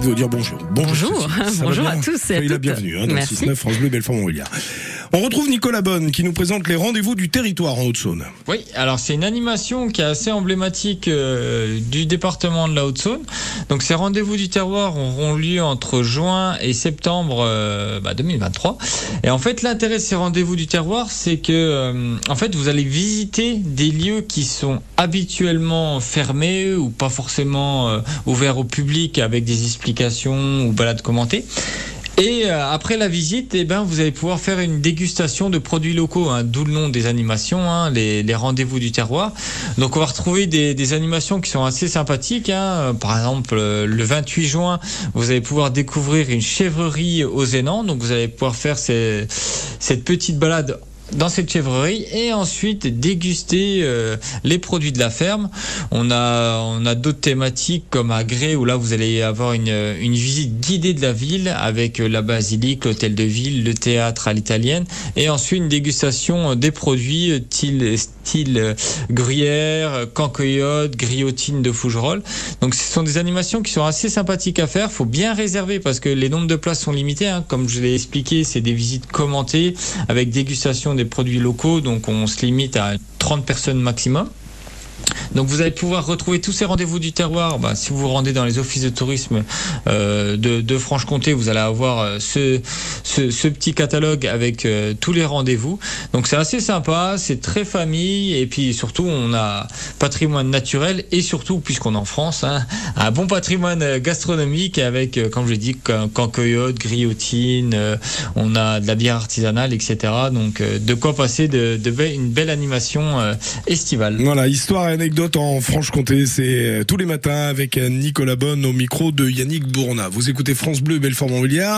de vous dire bonjour. Bonjour, bonjour à tous et à la bienvenue hein, dans le Merci. 6-9 France Bleu Belfort-Montbéliard. On retrouve Nicolas Bonne qui nous présente les rendez-vous du territoire en Haute-Saône. Oui, alors c'est une animation qui est assez emblématique euh, du département de la Haute-Saône. Donc ces rendez-vous du terroir auront lieu entre juin et septembre euh, bah, 2023. Et en fait, l'intérêt de ces rendez-vous du terroir, c'est que euh, en fait, vous allez visiter des lieux qui sont habituellement fermés ou pas forcément euh, ouverts au public avec des explications ou balades commentées. Et euh, après la visite, eh ben, vous allez pouvoir faire une dégustation de produits locaux, hein, d'où le nom des animations, hein, les, rendez-vous du terroir. Donc on va retrouver des, animations qui sont assez sympathiques. Hein. Par exemple, euh, le 28 juin, vous allez pouvoir découvrir une chèvrerie aux Zénans. Donc vous allez pouvoir faire cette petite balade dans cette chèvrerie et ensuite déguster euh, les produits de la ferme. On a on a d'autres thématiques comme à Gré où là vous allez avoir une, une visite guidée de la ville avec euh, la basilique, l'hôtel de ville, le théâtre à l'italienne et ensuite une dégustation euh, des produits euh, style style euh, gruyère, euh, cancoyote, griotine de Fougerolles. Donc ce sont des animations qui sont assez sympathiques à faire. Faut bien réserver parce que les nombres de places sont limités. hein. Comme je l'ai expliqué, c'est des visites commentées avec dégustation des produits locaux. Donc on se limite à 30 personnes maximum. Donc vous allez pouvoir retrouver tous ces rendez-vous du terroir. Bah, si vous vous rendez dans les offices de tourisme euh, de, de Franche-Comté, vous allez avoir euh, ce, ce, ce petit catalogue avec euh, tous les rendez-vous. Donc c'est assez sympa, c'est très famille et puis surtout on a patrimoine naturel et surtout puisqu'on est en France, hein, un bon patrimoine euh, gastronomique avec, euh, comme je l'ai dit, can- cancoyote, griotine, euh, on a de la bière artisanale, etc. Donc de quoi passer de, de une belle animation estivale. Voilà, histoire et anecdote en Franche-Comté, c'est euh, tous les matins avec euh, Nicolas Bonne au micro de Yannick Bourna. Vous écoutez France Bleu Belfort-Montbéliard.